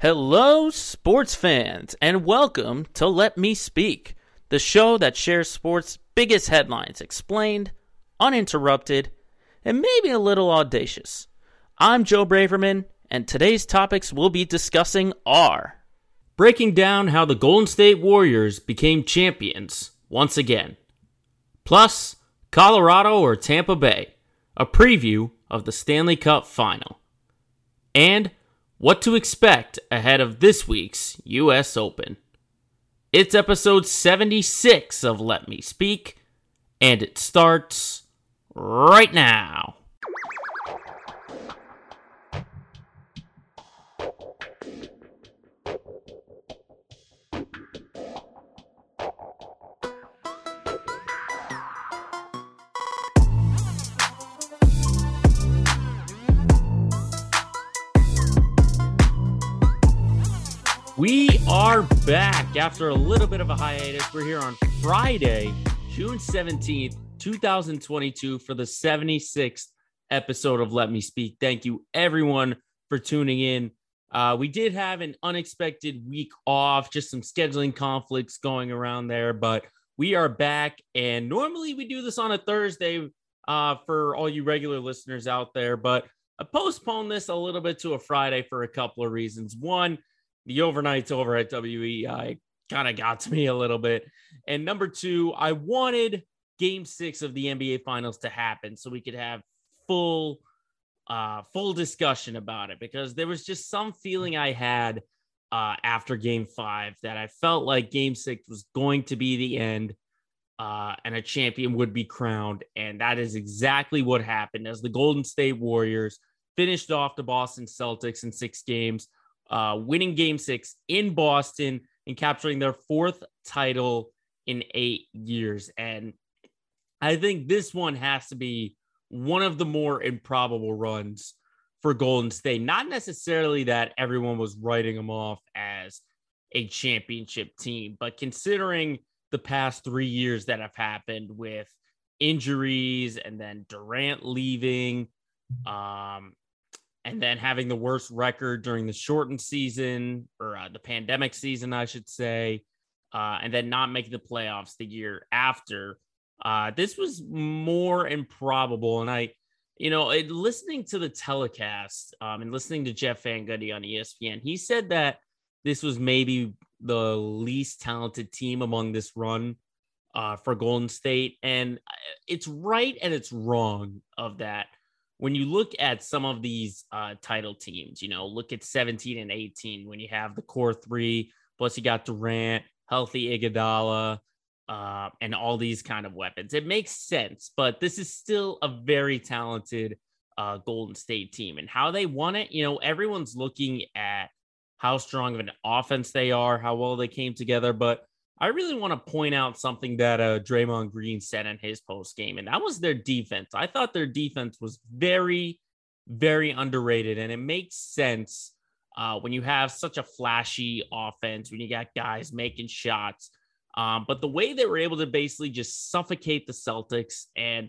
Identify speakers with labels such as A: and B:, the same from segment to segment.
A: Hello, sports fans, and welcome to Let Me Speak, the show that shares sports' biggest headlines explained, uninterrupted, and maybe a little audacious. I'm Joe Braverman, and today's topics we'll be discussing are breaking down how the Golden State Warriors became champions once again, plus Colorado or Tampa Bay, a preview of the Stanley Cup final, and what to expect ahead of this week's US Open. It's episode 76 of Let Me Speak, and it starts right now. We are back after a little bit of a hiatus. We're here on Friday, June 17th, 2022, for the 76th episode of Let Me Speak. Thank you, everyone, for tuning in. Uh, we did have an unexpected week off, just some scheduling conflicts going around there, but we are back. And normally we do this on a Thursday uh, for all you regular listeners out there, but I postponed this a little bit to a Friday for a couple of reasons. One, the overnights over at WEI kind of got to me a little bit. And number two, I wanted game six of the NBA finals to happen so we could have full uh full discussion about it because there was just some feeling I had uh after game five that I felt like game six was going to be the end uh and a champion would be crowned. And that is exactly what happened as the Golden State Warriors finished off the Boston Celtics in six games uh, winning game six in Boston and capturing their fourth title in eight years. And I think this one has to be one of the more improbable runs for Golden State. Not necessarily that everyone was writing them off as a championship team, but considering the past three years that have happened with injuries and then Durant leaving, um, and then having the worst record during the shortened season or uh, the pandemic season, I should say, uh, and then not making the playoffs the year after. Uh, this was more improbable. And I, you know, it, listening to the telecast um, and listening to Jeff Van Gundy on ESPN, he said that this was maybe the least talented team among this run uh, for Golden State. And uh, it's right and it's wrong of that when you look at some of these uh, title teams, you know, look at 17 and 18 when you have the core three, plus you got Durant, healthy Iguodala, uh, and all these kind of weapons. It makes sense, but this is still a very talented uh, Golden State team. And how they won it, you know, everyone's looking at how strong of an offense they are, how well they came together, but I really want to point out something that uh, Draymond Green said in his post game, and that was their defense. I thought their defense was very, very underrated, and it makes sense uh, when you have such a flashy offense, when you got guys making shots. Um, but the way they were able to basically just suffocate the Celtics and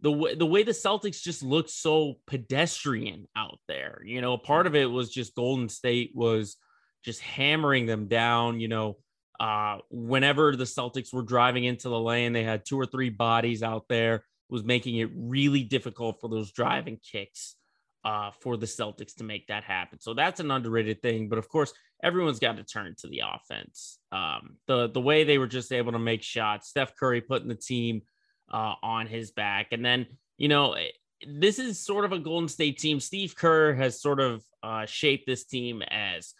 A: the way the way the Celtics just looked so pedestrian out there. You know, part of it was just Golden State was just hammering them down. You know, uh, whenever the Celtics were driving into the lane, they had two or three bodies out there, was making it really difficult for those driving kicks uh, for the Celtics to make that happen. So that's an underrated thing. But of course, everyone's got to turn to the offense. Um, the the way they were just able to make shots, Steph Curry putting the team uh, on his back, and then you know eh, this is sort of a Golden State team. Steve Kerr has sort of uh, shaped this team as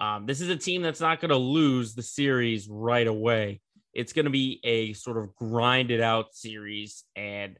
A: um, this is a team that's not going to lose the series right away. It's going to be a sort of grinded out series, and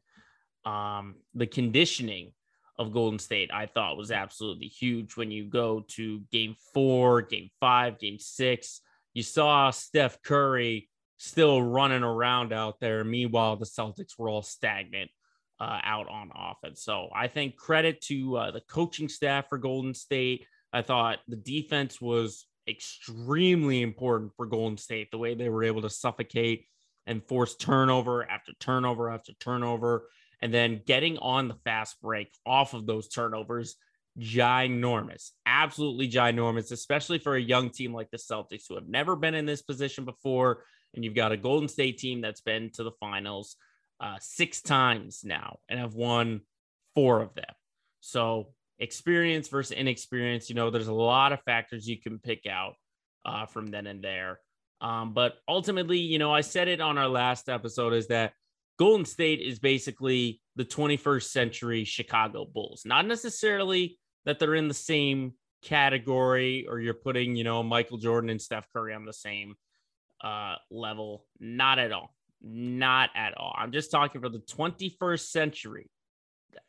A: um, the conditioning of Golden State I thought was absolutely huge. When you go to Game Four, Game Five, Game Six, you saw Steph Curry still running around out there. Meanwhile, the Celtics were all stagnant uh, out on offense. So I think credit to uh, the coaching staff for Golden State I thought the defense was extremely important for Golden State, the way they were able to suffocate and force turnover after turnover after turnover, and then getting on the fast break off of those turnovers ginormous, absolutely ginormous, especially for a young team like the Celtics who have never been in this position before. And you've got a Golden State team that's been to the finals uh, six times now and have won four of them. So experience versus inexperience, you know, there's a lot of factors you can pick out uh, from then and there. Um, but ultimately, you know, I said it on our last episode is that Golden State is basically the 21st century Chicago Bulls. Not necessarily that they're in the same category or you're putting, you know, Michael Jordan and Steph Curry on the same uh, level. Not at all. Not at all. I'm just talking for the 21st century.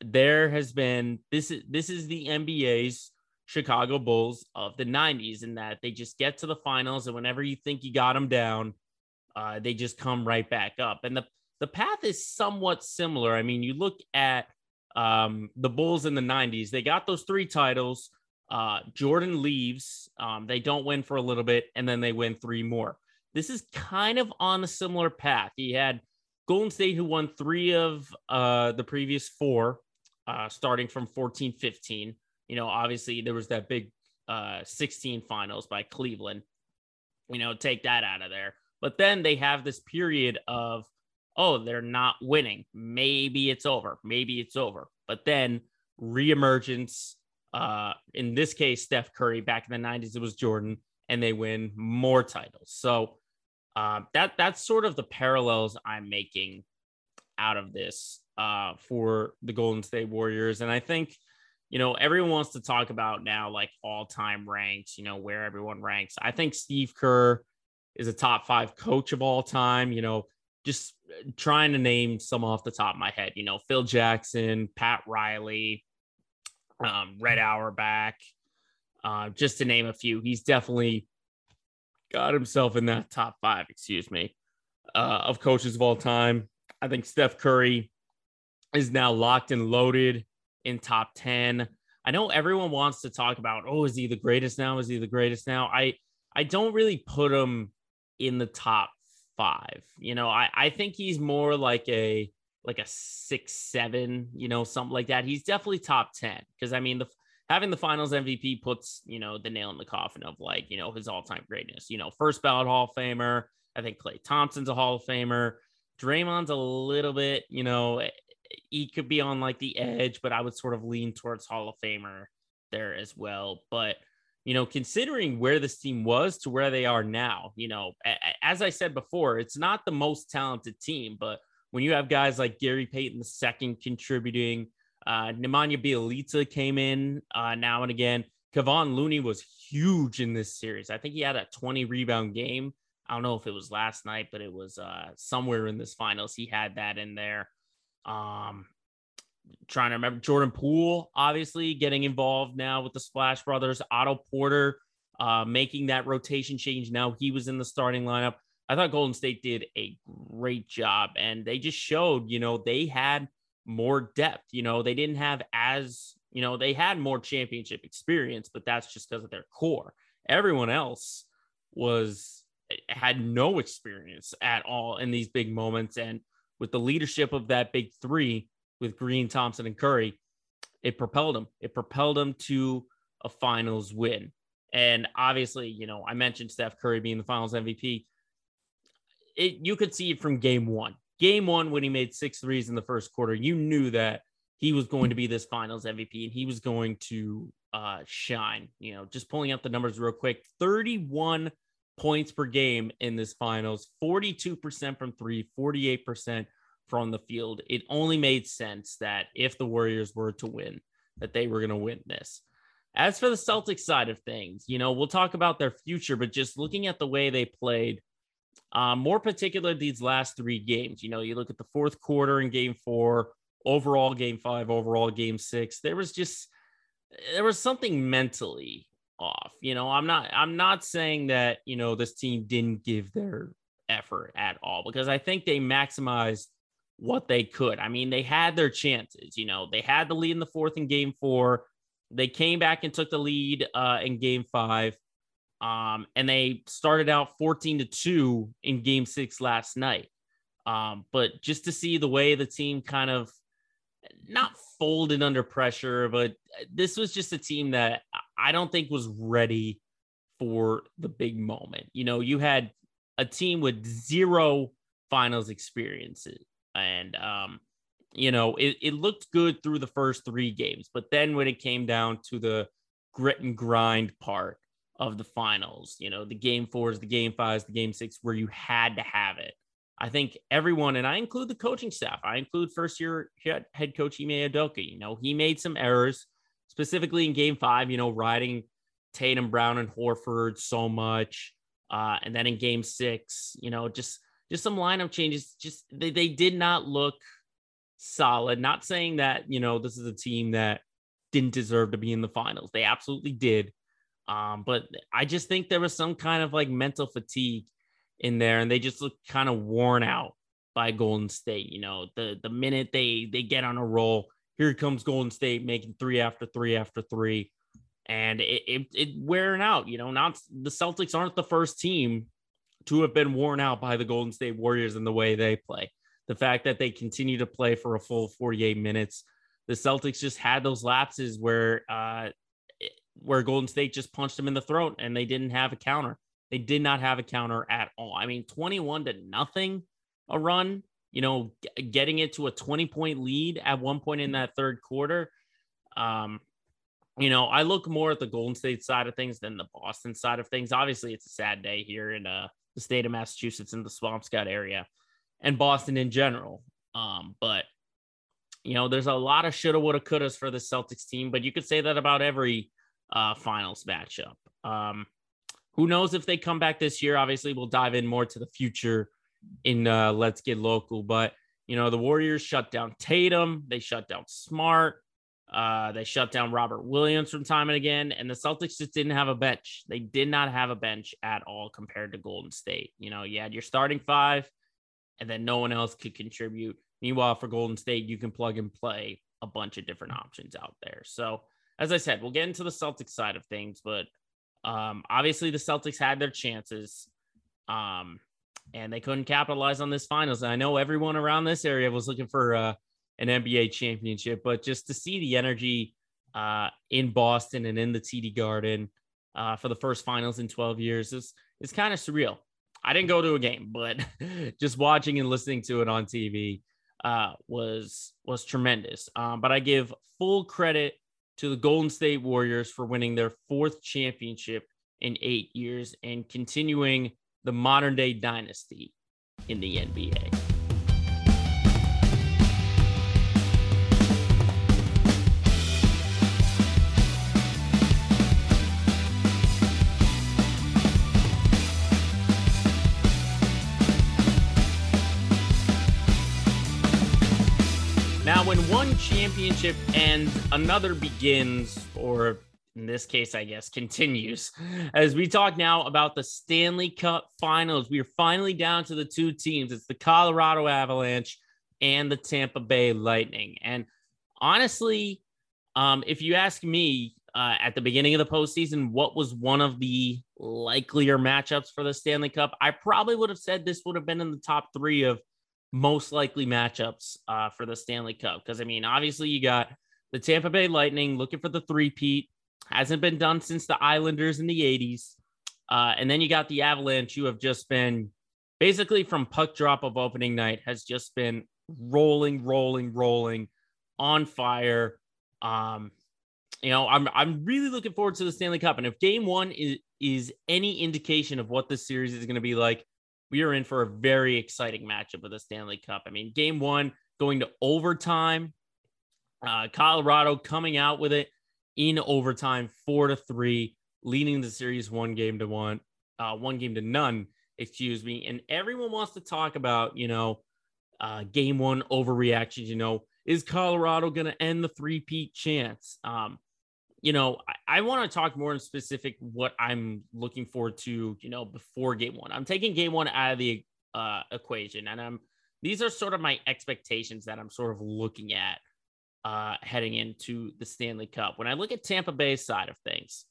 A: There has been this is this is the NBA's Chicago Bulls of the 90s in that they just get to the finals and whenever you think you got them down, uh, they just come right back up. And the the path is somewhat similar. I mean, you look at um, the Bulls in the 90s, they got those three titles. Uh, Jordan leaves, um, they don't win for a little bit, and then they win three more. This is kind of on a similar path. He had Golden State, who won three of uh, the previous four, uh, starting from 14 15. You know, obviously, there was that big uh, 16 finals by Cleveland. You know, take that out of there. But then they have this period of oh, they're not winning. Maybe it's over. Maybe it's over. But then reemergence, uh, in this case, Steph Curry back in the 90s, it was Jordan, and they win more titles. So uh, that that's sort of the parallels I'm making out of this uh, for the Golden State Warriors. And I think, you know, everyone wants to talk about now like all time ranks, you know, where everyone ranks. I think Steve Kerr is a top five coach of all time. You know, just uh, trying to name some off the top of my head, you know, Phil Jackson, Pat Riley, um, Red Auerbach, uh, just to name a few. He's definitely got himself in that top five, excuse me, uh, of coaches of all time. I think Steph Curry is now locked and loaded in top 10. I know everyone wants to talk about, oh, is he the greatest now? Is he the greatest now? I I don't really put him in the top five. You know, I, I think he's more like a like a six, seven, you know, something like that. He's definitely top 10. Cause I mean, the having the finals MVP puts, you know, the nail in the coffin of like, you know, his all-time greatness. You know, first ballot Hall of Famer. I think Klay Thompson's a Hall of Famer. Draymond's a little bit, you know, eh, he could be on like the edge, but I would sort of lean towards Hall of Famer there as well. But you know, considering where this team was to where they are now, you know, as I said before, it's not the most talented team, but when you have guys like Gary Payton II contributing, uh, Nemanja Bjelica came in uh, now and again. Kevon Looney was huge in this series. I think he had a 20 rebound game. I don't know if it was last night, but it was uh, somewhere in this finals. He had that in there. Um, trying to remember Jordan Poole, obviously getting involved now with the Splash Brothers, Otto Porter uh, making that rotation change. Now he was in the starting lineup. I thought Golden State did a great job and they just showed, you know, they had more depth. You know, they didn't have as, you know, they had more championship experience, but that's just because of their core. Everyone else was eh, had no experience at all in these big moments. And with the leadership of that big three, with Green, Thompson, and Curry, it propelled them. It propelled them to a finals win. And obviously, you know, I mentioned Steph Curry being the finals MVP. It, you could see it from game one. Game one, when he made six threes in the first quarter, you knew that he was going to be this finals MVP and he was going to uh, shine. You know, just pulling up the numbers real quick 31 points per game in this finals, 42% from three, 48% from the field, it only made sense that if the Warriors were to win, that they were going to win this. As for the Celtics side of things, you know, we'll talk about their future, but just looking at the way they played, uh, more particular these last three games, you know, you look at the fourth quarter in game four, overall game five, overall game six, there was just, there was something mentally off. You know, I'm not, I'm not saying that, you know, this team didn't give their effort at all because I think they maximized what they could. I mean, they had their chances. You know, they had the lead in the fourth in game four. They came back and took the lead uh, in game five. Um, and they started out 14 to 2 in game six last night. Um, but just to see the way the team kind of not folded under pressure, but this was just a team that I don't think was ready for the big moment. You know, you had a team with zero finals experiences. And, um, you know, it, it looked good through the first three games. But then when it came down to the grit and grind part of the finals, you know, the game fours, the game fives, the game six, where you had to have it. I think everyone, and I include the coaching staff, I include first year head coach Ime Udoka. You know, he made some errors, specifically in game five, you know, riding Tatum, Brown, and Horford so much. Uh, and then in game six, you know, just just some lineup changes. Just they, they did not look solid. Not saying that, you know, this is a team that didn't deserve to be in the finals. They absolutely did. Um, but I just think there was some kind of like mental fatigue in there, and they just look kind of worn out by Golden State. You know, the the minute they they get on a roll, here comes Golden State making three after three after three, and it, it, it wearing out. You know, not the Celtics aren't the first team to have been worn out by the Golden State Warriors in the way they play. The fact that they continue to play for a full 48 minutes, the Celtics just had those lapses where uh, where Golden State just punched them in the throat and they didn't have a counter. They did not have a counter at all. I mean, 21 to nothing a run, you know, getting it to a 20 point lead at one point in that third quarter. Um, you know, I look more at the Golden State side of things than the Boston side of things. Obviously, it's a sad day here in uh, the state of Massachusetts in the Swampscott area and Boston in general. Um, but you know, there's a lot of shoulda, woulda, couldas for the Celtics team, but you could say that about every uh, finals matchup. Um, who knows if they come back this year? Obviously, we'll dive in more to the future in uh, Let's Get Local. But, you know, the Warriors shut down Tatum, they shut down Smart, uh, they shut down Robert Williams from time and again. And the Celtics just didn't have a bench. They did not have a bench at all compared to Golden State. You know, you had your starting five, and then no one else could contribute. Meanwhile, for Golden State, you can plug and play a bunch of different options out there. So, as I said, we'll get into the Celtics side of things, but um, obviously the Celtics had their chances, um, and they couldn't capitalize on this finals. And I know everyone around this area was looking for uh, an NBA championship, but just to see the energy uh, in Boston and in the TD Garden uh, for the first finals in 12 years is is kind of surreal. I didn't go to a game, but just watching and listening to it on TV uh, was was tremendous. Um, but I give full credit to the Golden State Warriors for winning their fourth championship in eight years and continuing the modern day dynasty in the NBA. Championship another begins, or in this case, I guess, continues. As we talk now about the Stanley Cup finals, we are finally down to the two teams. It's the Colorado Avalanche and the Tampa Bay Lightning. And honestly, um, if you ask me uh, at the beginning of the postseason, what was one of the likelier matchups for the Stanley Cup, I probably would have said this would have been in the top three of most likely matchups uh, for the Stanley Cup. Because I mean, obviously you got the Tampa Bay Lightning looking for the three-peat. Hasn't been done since the Islanders in the 80s. Uh, and then you got the Avalanche, who have just been basically from puck drop of opening night, has just been rolling, rolling, rolling on fire. Um, you know, I'm I'm really looking forward to the Stanley Cup. And if game one is is any indication of what this series is going to be like, we are in for a very exciting matchup of the Stanley Cup. I mean, game one going to overtime. Uh, Colorado coming out with it in overtime, four to three, leading the series one game to one, uh, one game to none, excuse me. And everyone wants to talk about, you know, uh, game one overreactions. You know, is Colorado going to end the three-peat chance? Um, you know, I, I want to talk more in specific what I'm looking forward to, you know, before game one. I'm taking game one out of the uh, equation, and I'm these are sort of my expectations that I'm sort of looking at uh, heading into the Stanley Cup. When I look at Tampa Bay's side of things,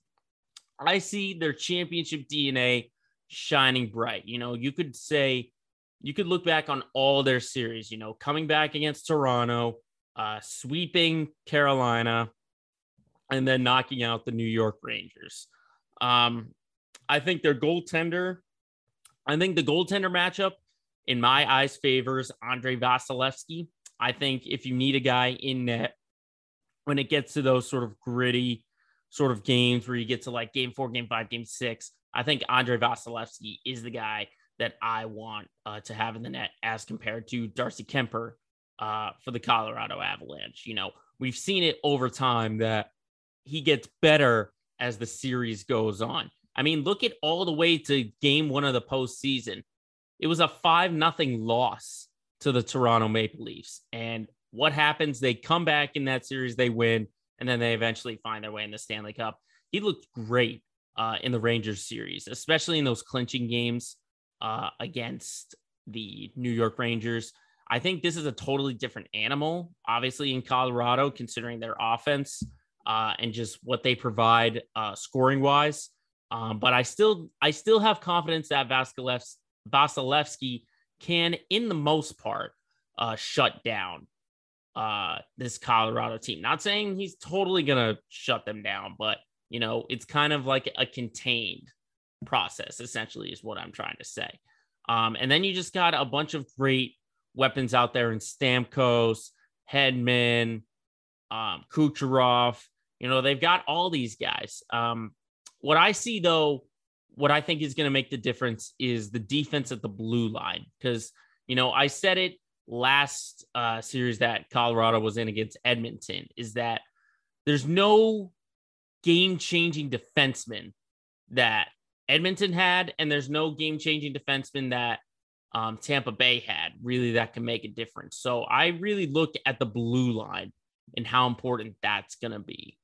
A: I see their championship DNA shining bright. You know, you could say, you could look back on all their series, you know, coming back against Toronto, uh, sweeping Carolina, and then knocking out the New York Rangers. Um, I think their goaltender, I think the goaltender matchup in my eyes favors Andre Vasilevskiy. I think if you need a guy in net when it gets to those sort of gritty sort of games where you get to like game four, game five, game six, I think Andre Vasilevskiy is the guy that I want uh, to have in the net as compared to Darcy Kuemper uh, for the Colorado Avalanche. You know, we've seen it over time that he gets better as the series goes on. I mean, look at all the way to game one of the postseason. It was a five nothing loss to the Toronto Maple Leafs. And what happens? They come back in that series, they win, and then they eventually find their way in the Stanley Cup. He looked great uh, in the Rangers series, especially in those clinching games uh, against the New York Rangers. I think this is a totally different animal, obviously, in Colorado, considering their offense uh, and just what they provide uh, scoring wise. Um, but I still, I still have confidence that Vasilevskiy can, in the most part, uh, shut down uh, this Colorado team. Not saying he's totally gonna shut them down, but you know, it's kind of like a contained process. Essentially, is what I'm trying to say. Um, and then you just got a bunch of great weapons out there in Stamkos, Hedman, um, Kucherov. You know, they've got all these guys. Um, what I see though, what I think is going to make the difference is the defense at the blue line. Because, you know, I said it last uh, series that Colorado was in against Edmonton is that there's no game changing defenseman that Edmonton had, and there's no game changing defenseman that um, Tampa Bay had really that can make a difference. So I really look at the blue line and how important that's going to be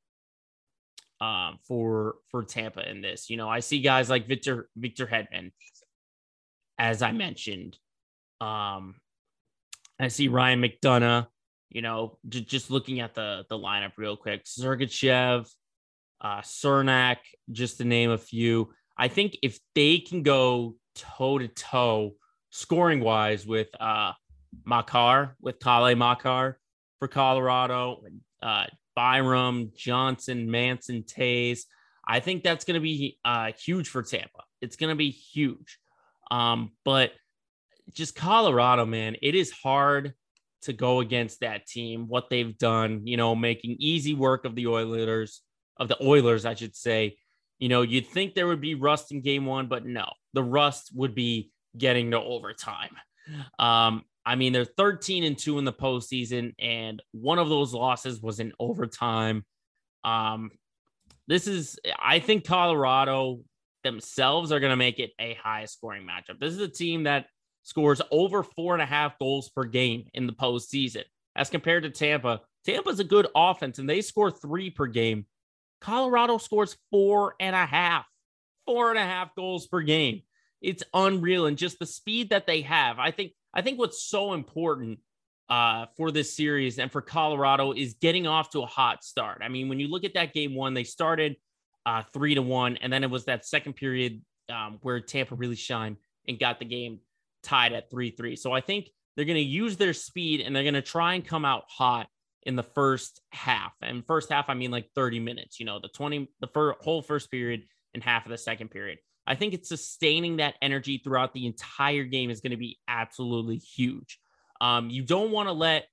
A: um, for for Tampa in this. You know, I see guys like Victor Victor Hedman, as I mentioned. Um, I see Ryan McDonagh. You know, j- just looking at the the lineup real quick, Sergachev, uh, Cernak, just to name a few. I think if they can go toe to toe scoring wise with uh, Makar, with Cale Makar for Colorado, uh, Byram, Johnson, Manson, Toews. I think that's going to be uh, huge for Tampa. It's going to be huge. Um, but just Colorado, man, it is hard to go against that team. What they've done, you know, making easy work of the Oilers, of the Oilers, I should say. You know, you'd think there would be rust in game one, but no, the rust would be getting to overtime. Um, I mean, they're 13 and 2 in the postseason, and one of those losses was in overtime. Um, this is, I think Colorado themselves are going to make it a high scoring matchup. This is a team that scores over four and a half goals per game in the postseason as compared to Tampa. Tampa's a good offense and they score three per game. Colorado scores four and a half, four and a half goals per game. It's unreal. And just the speed that they have. I think I think what's so important uh, for this series and for Colorado is getting off to a hot start. I mean, when you look at that game one, they started uh, three to one, and then it was that second period um, where Tampa really shined and got the game tied at three three. So I think they're going to use their speed and they're going to try and come out hot in the first half. And first half, I mean like 30 minutes. You know, the 20, the whole first period and half of the second period. I think it's sustaining that energy throughout the entire game is going to be absolutely huge. Um, you don't want to let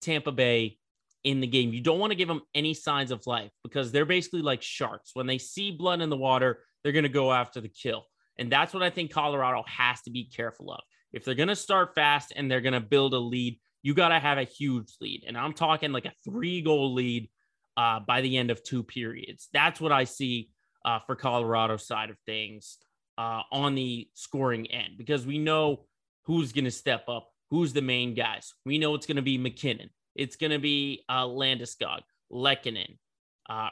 A: Tampa Bay in the game. You don't want to give them any signs of life because they're basically like sharks. When they see blood in the water, they're going to go after the kill. And that's what I think Colorado has to be careful of. If they're going to start fast and they're going to build a lead, you got to have a huge lead. And I'm talking like a three goal lead uh, by the end of two periods. That's what I see uh, for Colorado side of things uh, on the scoring end because we know who's going to step up, who's the main guys. We know it's going to be MacKinnon, it's going to be uh, Landeskog, Lehkonen, uh.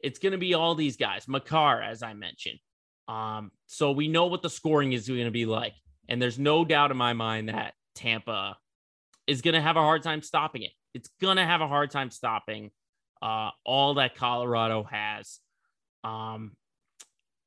A: It's going to be all these guys, Makar, as I mentioned. Um, so we know what the scoring is going to be like. And there's no doubt in my mind that Tampa is going to have a hard time stopping it. It's going to have a hard time stopping uh, all that Colorado has. Um,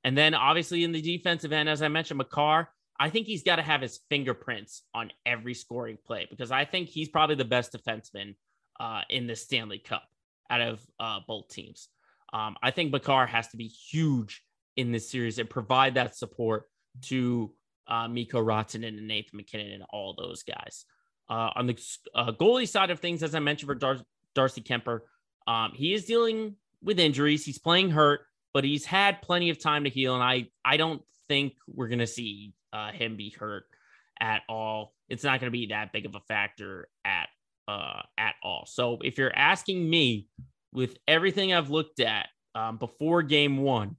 A: and then obviously in the defensive end, as I mentioned, Makar, I think he's got to have his fingerprints on every scoring play because I think he's probably the best defenseman uh, in the Stanley Cup out of uh, both teams. Um, I think Makar has to be huge in this series and provide that support to uh, Mikko Rantanen and Nathan MacKinnon and all those guys. Uh, on the uh, goalie side of things, as I mentioned for Dar- Darcy Kuemper, um, he is dealing with injuries. He's playing hurt, but he's had plenty of time to heal, and I I don't think we're gonna see uh, him be hurt at all. It's not gonna be that big of a factor at uh, at all. So if you're asking me, with everything I've looked at um, before Game One,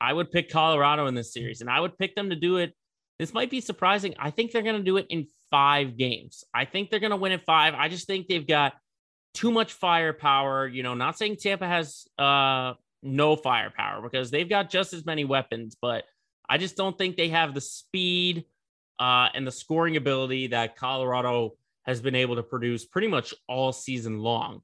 A: I would pick Colorado in this series, and I would pick them to do it. This might be surprising. I think they're going to do it in five games. I think they're going to win in five. I just think they've got too much firepower. You know, not saying Tampa has uh, no firepower because they've got just as many weapons, but I just don't think they have the speed uh, and the scoring ability that Colorado has been able to produce pretty much all season long.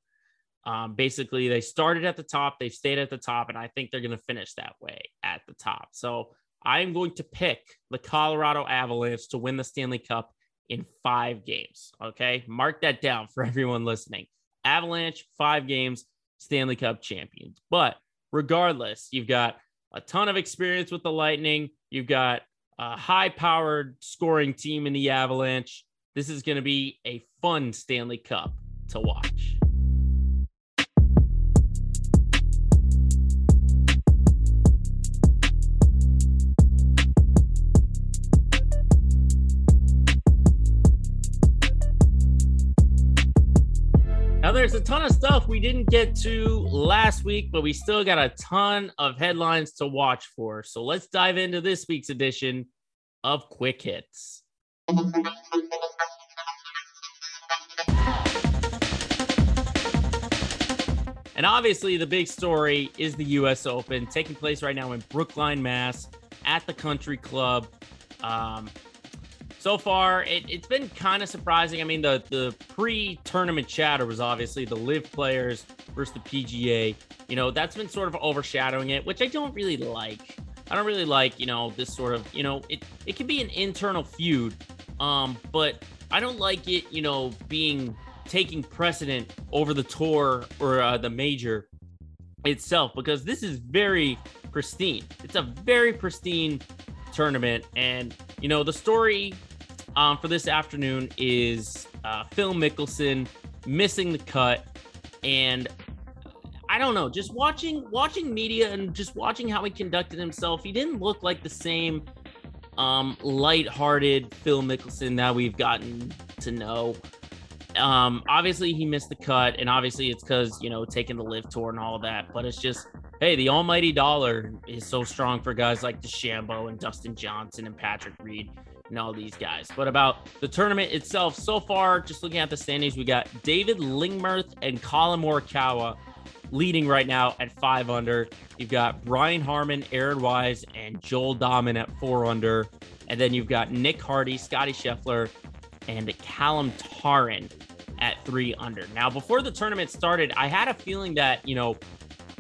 A: Um, basically, they started at the top, they've stayed at the top, and I think they're going to finish that way at the top. So I'm going to pick the Colorado Avalanche to win the Stanley Cup in five games. Okay. Mark that down for everyone listening. Avalanche, five games, Stanley Cup champions. But regardless, you've got a ton of experience with the Lightning. You've got a high powered scoring team in the Avalanche. This is going to be a fun Stanley Cup to watch. There's a ton of stuff we didn't get to last week, but we still got a ton of headlines to watch for. So let's dive into this week's edition of Quick Hits. And obviously, the big story is the U.S. Open taking place right now in Brookline, Mass, at the Country Club. Um, so far, it, has been kind of surprising. I mean, the the pre-tournament chatter was obviously the LIV players versus the PGA. You know, that's been sort of overshadowing it, which I don't really like. I don't really like, you know, this sort of, you know, it it can be an internal feud, um, but I don't like it, you know, being taking precedent over the tour or uh, the major itself because this is very pristine. It's a very pristine tournament, and you know the story um, for this afternoon is uh, Phil Mickelson missing the cut, and I don't know, just watching watching media and just watching how he conducted himself, he didn't look like the same um, light-hearted Phil Mickelson that we've gotten to know. Um, obviously he missed the cut, and obviously it's because you know taking the LIV tour and all of that. But it's just, hey, the almighty dollar is so strong for guys like DeChambeau and Dustin Johnson and Patrick Reed and all these guys. But about the tournament itself, so far, just looking at the standings, we got David Lingmerth and Collin Morikawa leading right now at five under. You've got Brian Harman, Aaron Wise, and Joel Dahmen at four under. And then you've got Nick Hardy, Scottie Scheffler, and Callum Tarren at three under. Now, before the tournament started, I had a feeling that, you know,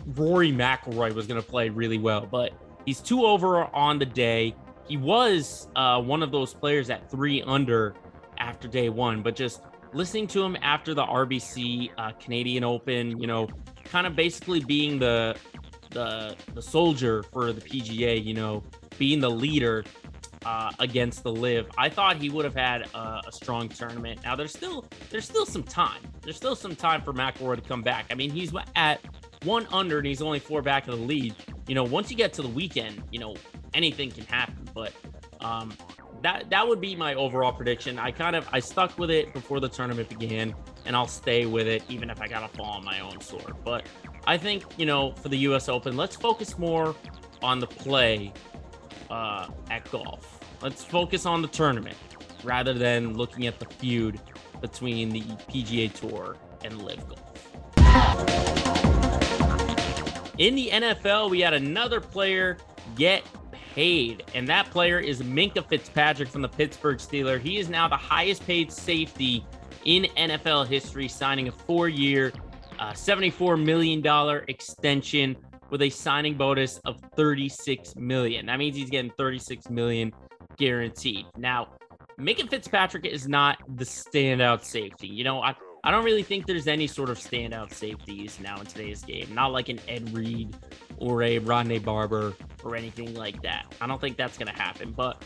A: Rory McIlroy was going to play really well, but he's two over on the day he was uh, one of those players at three under after day one, but just listening to him after the RBC uh, Canadian Open, you know, kind of basically being the the the soldier for the PGA, you know, being the leader uh, against the LIV. I thought he would have had a, a, strong tournament. Now there's still there's still some time. There's still some time for McIlroy to come back. I mean, he's at one under and he's only four back of the lead. You know, once you get to the weekend, you know, anything can happen. But um, that that would be my overall prediction. I kind of I stuck with it before the tournament began, and I'll stay with it even if I gotta fall on my own sword. But I think you know for the U.S. Open, let's focus more on the play uh, at golf. Let's focus on the tournament rather than looking at the feud between the PGA Tour and LIV Golf. In the NFL, we had another player get paid. And that player is Minkah Fitzpatrick from the Pittsburgh Steelers. He is now the highest paid safety in NFL history, signing a four year, uh, $74 million extension with a signing bonus of 36 million. That means he's getting 36 million guaranteed. Now, Minkah Fitzpatrick is not the standout safety. You know, I, I don't really think there's any sort of standout safeties now in today's game. Not like an Ed Reed or a Rodney Barber or anything like that. I don't think that's going to happen. But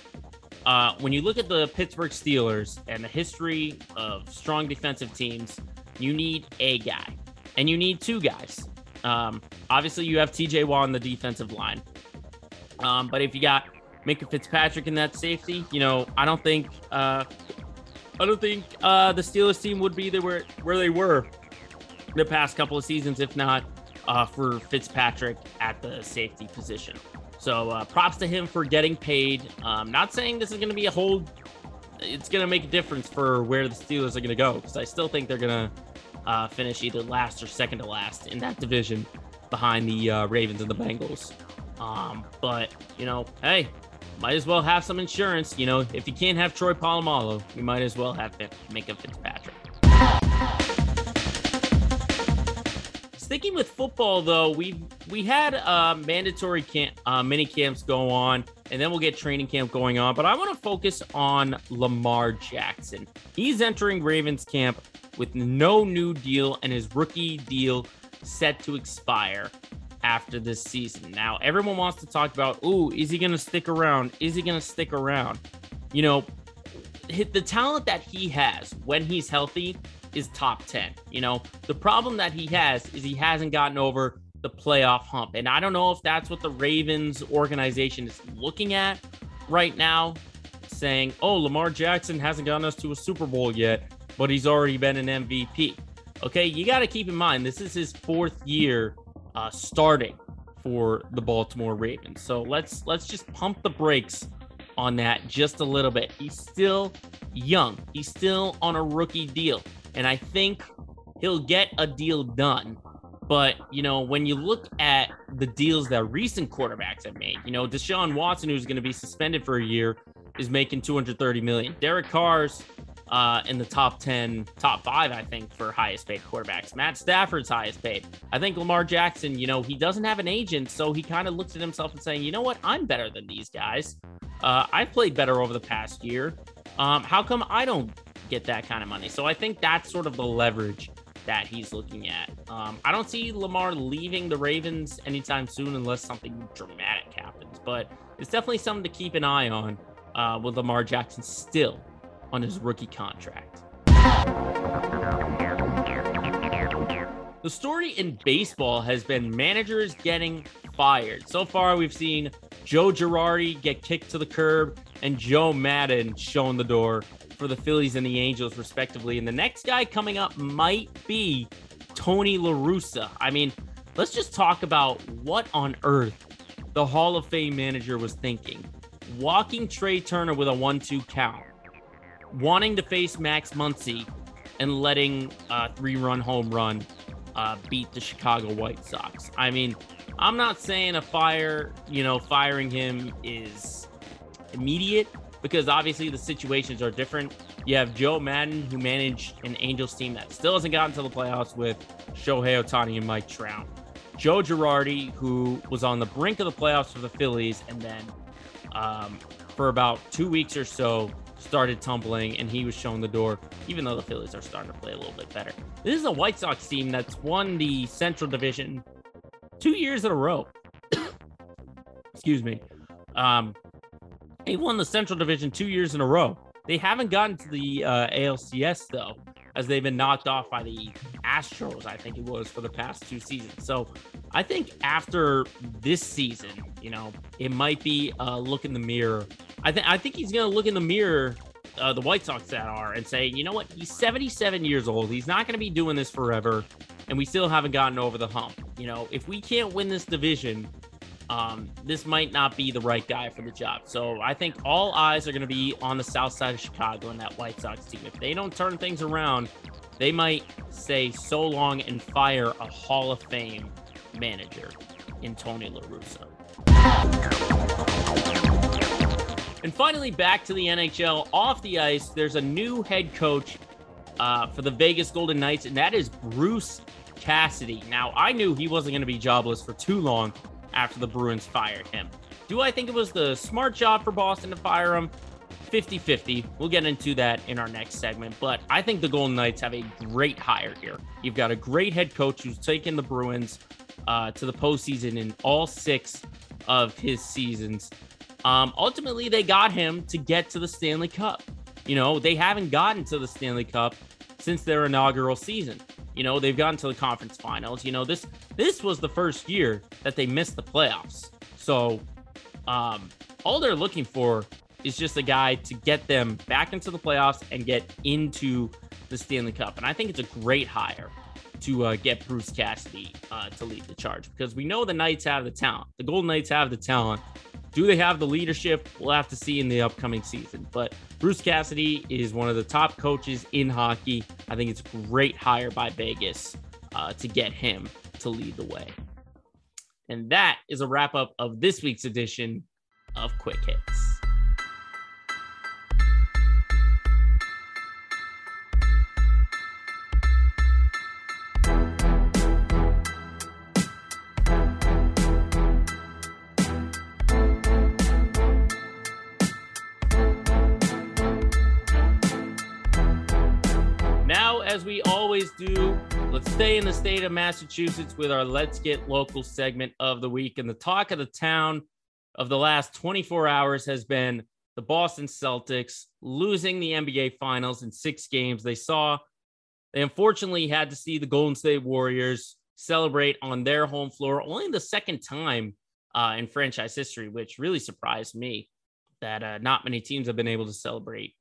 A: uh, when you look at the Pittsburgh Steelers and the history of strong defensive teams, you need a guy and you need two guys. Um, obviously, you have TJ Watt on the defensive line. Um, but if you got Minkah Fitzpatrick in that safety, you know, I don't think uh, I don't think uh, the Steelers team would be there where, where they were the past couple of seasons, if not uh, for Fitzpatrick at the safety position. So uh, props to him for getting paid. Um, not saying this is going to be a whole, it's going to make a difference for where the Steelers are going to go because I still think they're going to uh, finish either last or second to last in that division behind the uh, Ravens and the Bengals. Um, but, you know, hey, might as well have some insurance. You know, if you can't have Troy Polamalu, you might as well have Minkah Fitzpatrick. Sticking with football, though, we we had uh, mandatory camp, uh, mini camps go on, and then we'll get training camp going on. But I want to focus on Lamar Jackson. He's entering Ravens camp with no new deal, and his rookie deal set to expire after this season. Now, everyone wants to talk about, ooh, is he going to stick around? Is he going to stick around? You know, the talent that he has when he's healthy is top 10. You know, the problem that he has is he hasn't gotten over the playoff hump. And I don't know if that's what the Ravens organization is looking at right now, saying, oh, Lamar Jackson hasn't gotten us to a Super Bowl yet, but he's already been an MVP. Okay, you got to keep in mind, this is his fourth year uh, starting for the Baltimore Ravens. So let's let's just pump the brakes on that just a little bit. He's still young. He's still on a rookie deal, and I think he'll get a deal done. But you know, when you look at the deals that recent quarterbacks have made, you know, Deshaun Watson, who's going to be suspended for a year, is making 230 million. Derek Carr's uh, in the top 10, top five, I think, for highest paid quarterbacks. Matt Stafford's highest paid. I think Lamar Jackson, you know, he doesn't have an agent, so he kind of looks at himself and saying, you know what, I'm better than these guys. Uh, I've played better over the past year. Um, how come I don't get that kind of money? So I think that's sort of the leverage that he's looking at. Um, I don't see Lamar leaving the Ravens anytime soon unless something dramatic happens, but it's definitely something to keep an eye on uh, with Lamar Jackson still on his rookie contract. The story in baseball has been managers getting fired. So far, we've seen Joe Girardi get kicked to the curb and Joe Maddon shown the door for the Phillies and the Angels, respectively. And the next guy coming up might be Tony La Russa. I mean, let's just talk about what on earth the Hall of Fame manager was thinking. Walking Trea Turner with a 1 2 count wanting to face Max Muncy and letting a three run home run uh, beat the Chicago White Sox. I mean, I'm not saying a fire, you know, firing him is immediate because obviously the situations are different. You have Joe Maddon, who managed an Angels team that still hasn't gotten to the playoffs with Shohei Ohtani and Mike Trout. Joe Girardi, who was on the brink of the playoffs for the Phillies, and then um, for about two weeks or so started tumbling and he was shown the door, even though the Phillies are starting to play a little bit better. This is a White Sox team that's won the Central Division two years in a row. Excuse me. Um, they won the Central Division two years in a row. They haven't gotten to the uh, ALCS though, as they've been knocked off by the Astros, I think it was, for the past two seasons. So I think after this season, you know, it might be a look in the mirror I think I think he's going to look in the mirror, uh, the White Sox that are, and say, you know what? He's 77 years old. He's not going to be doing this forever, and we still haven't gotten over the hump. You know, if we can't win this division, um, this might not be the right guy for the job. So I think all eyes are going to be on the south side of Chicago and that White Sox team. If they don't turn things around, they might say so long and fire a Hall of Fame manager in Tony La Russa. And finally, back to the NHL off the ice. There's a new head coach uh, for the Vegas Golden Knights, and that is Bruce Cassidy. Now, I knew he wasn't going to be jobless for too long after the Bruins fired him. Do I think it was the smart job for Boston to fire him? 50 50. We'll get into that in our next segment. But I think the Golden Knights have a great hire here. You've got a great head coach who's taken the Bruins uh, to the postseason in all six of his seasons. Um, ultimately, they got him to get to the Stanley Cup. You know, they haven't gotten to the Stanley Cup since their inaugural season. You know, they've gotten to the conference finals. You know, this this was the first year that they missed the playoffs. So, um, all they're looking for is just a guy to get them back into the playoffs and get into the Stanley Cup. And I think it's a great hire to uh, get Bruce Cassidy uh, to lead the charge because we know the Knights have the talent. The Golden Knights have the talent. Do they have the leadership? We'll have to see in the upcoming season. But Bruce Cassidy is one of the top coaches in hockey. I think it's great hire by Vegas uh, to get him to lead the way. And that is a wrap up of this week's edition of Quick Hits. Stay in the state of Massachusetts with our Let's Get Local segment of the week. And the talk of the town of the last 24 hours has been the Boston Celtics losing the NBA Finals in six games. They saw, they unfortunately had to see the Golden State Warriors celebrate on their home floor, only the second time uh, in franchise history, which really surprised me that uh, not many teams have been able to celebrate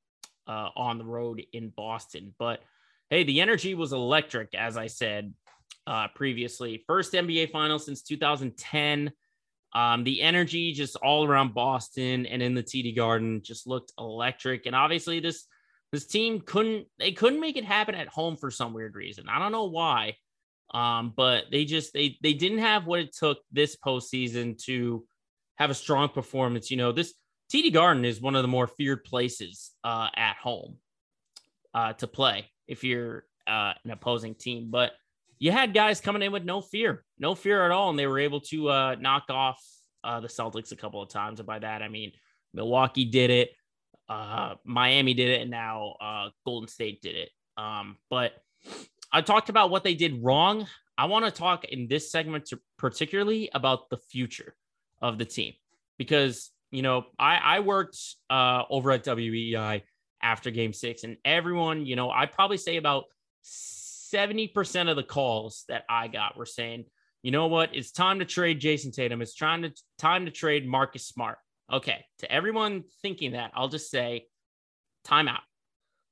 A: uh, on the road in Boston. But hey, the energy was electric, as I said uh, previously. First NBA final since 2010. Um, the energy just all around Boston and in the TD Garden just looked electric. And obviously, this this team couldn't they couldn't make it happen at home for some weird reason. I don't know why, um, but they just they they didn't have what it took this postseason to have a strong performance. You know, this TD Garden is one of the more feared places uh, at home uh, to play if you're uh, an opposing team. But you had guys coming in with no fear, no fear at all, and they were able to uh, knock off uh, the Celtics a couple of times. And by that, I mean Milwaukee did it, uh, Miami did it, and now uh, Golden State did it. Um, but I talked about what they did wrong. I want to talk in this segment to particularly about the future of the team because you know I, I worked uh, over at WEEI after game six. And everyone, you know, I'd probably say about 70% of the calls that I got were saying, you know what, it's time to trade Jayson Tatum. It's trying to time to trade Marcus Smart. Okay. To everyone thinking that, I'll just say timeout.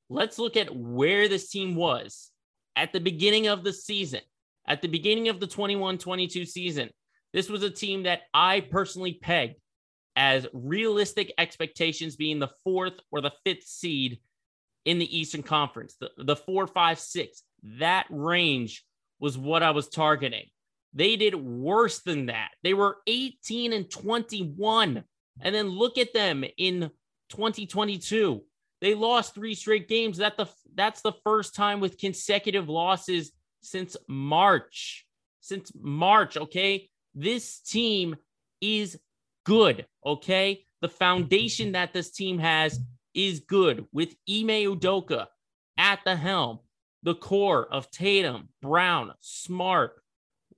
A: Let's look at where this team was at the beginning of the season, at the beginning of the 21 22 season. This was a team that I personally pegged as realistic expectations being the fourth or the fifth seed in the Eastern Conference, the, the four, five, six. That range was what I was targeting. They did worse than that. They were 18 and 21. And then look at them in 2022. They lost three straight games. That the that's the first time with consecutive losses since March. Since March, okay? This team is good. Okay. The foundation that this team has is good with Ime Udoka at the helm. The core of Tatum, Brown, Smart,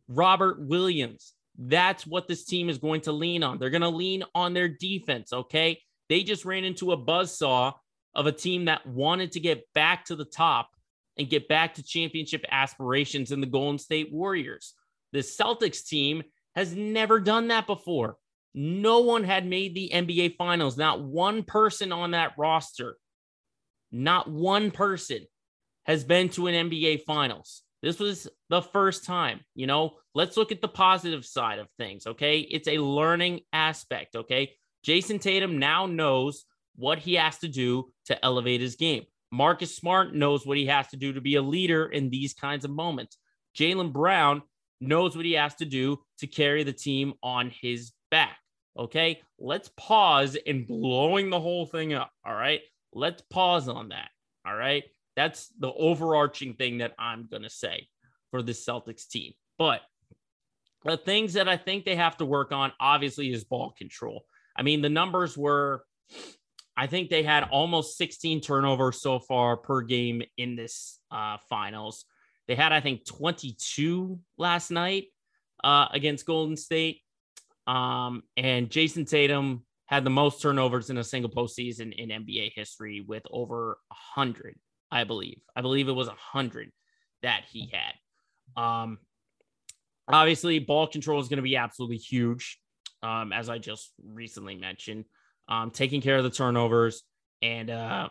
A: Robert Williams. That's what this team is going to lean on. They're going to lean on their defense. Okay. They just ran into a buzz saw of a team that wanted to get back to the top and get back to championship aspirations in the Golden State Warriors. The Celtics team has never done that before. No one had made the NBA finals. Not one person on that roster, not one person has been to an NBA finals. This was the first time, you know. Let's look at the positive side of things, okay? It's a learning aspect, okay? Jayson Tatum now knows what he has to do to elevate his game. Marcus Smart knows what he has to do to be a leader in these kinds of moments. Jaylen Brown knows what he has to do to carry the team on his back. Okay, let's pause in blowing the whole thing up. All right, let's pause on that. All right, that's the overarching thing that I'm going to say for the Celtics team. But the things that I think they have to work on, obviously, is ball control. I mean, the numbers were I think they had almost 16 turnovers so far per game in this uh, finals. They had, I think, 22 last night uh, against Golden State. Um, and Jayson Tatum had the most turnovers in a single postseason in NBA history with over 100, I believe. I believe it was 100 that he had. Um, obviously, ball control is going to be absolutely huge, um, as I just recently mentioned. Um, taking care of the turnovers. And uh,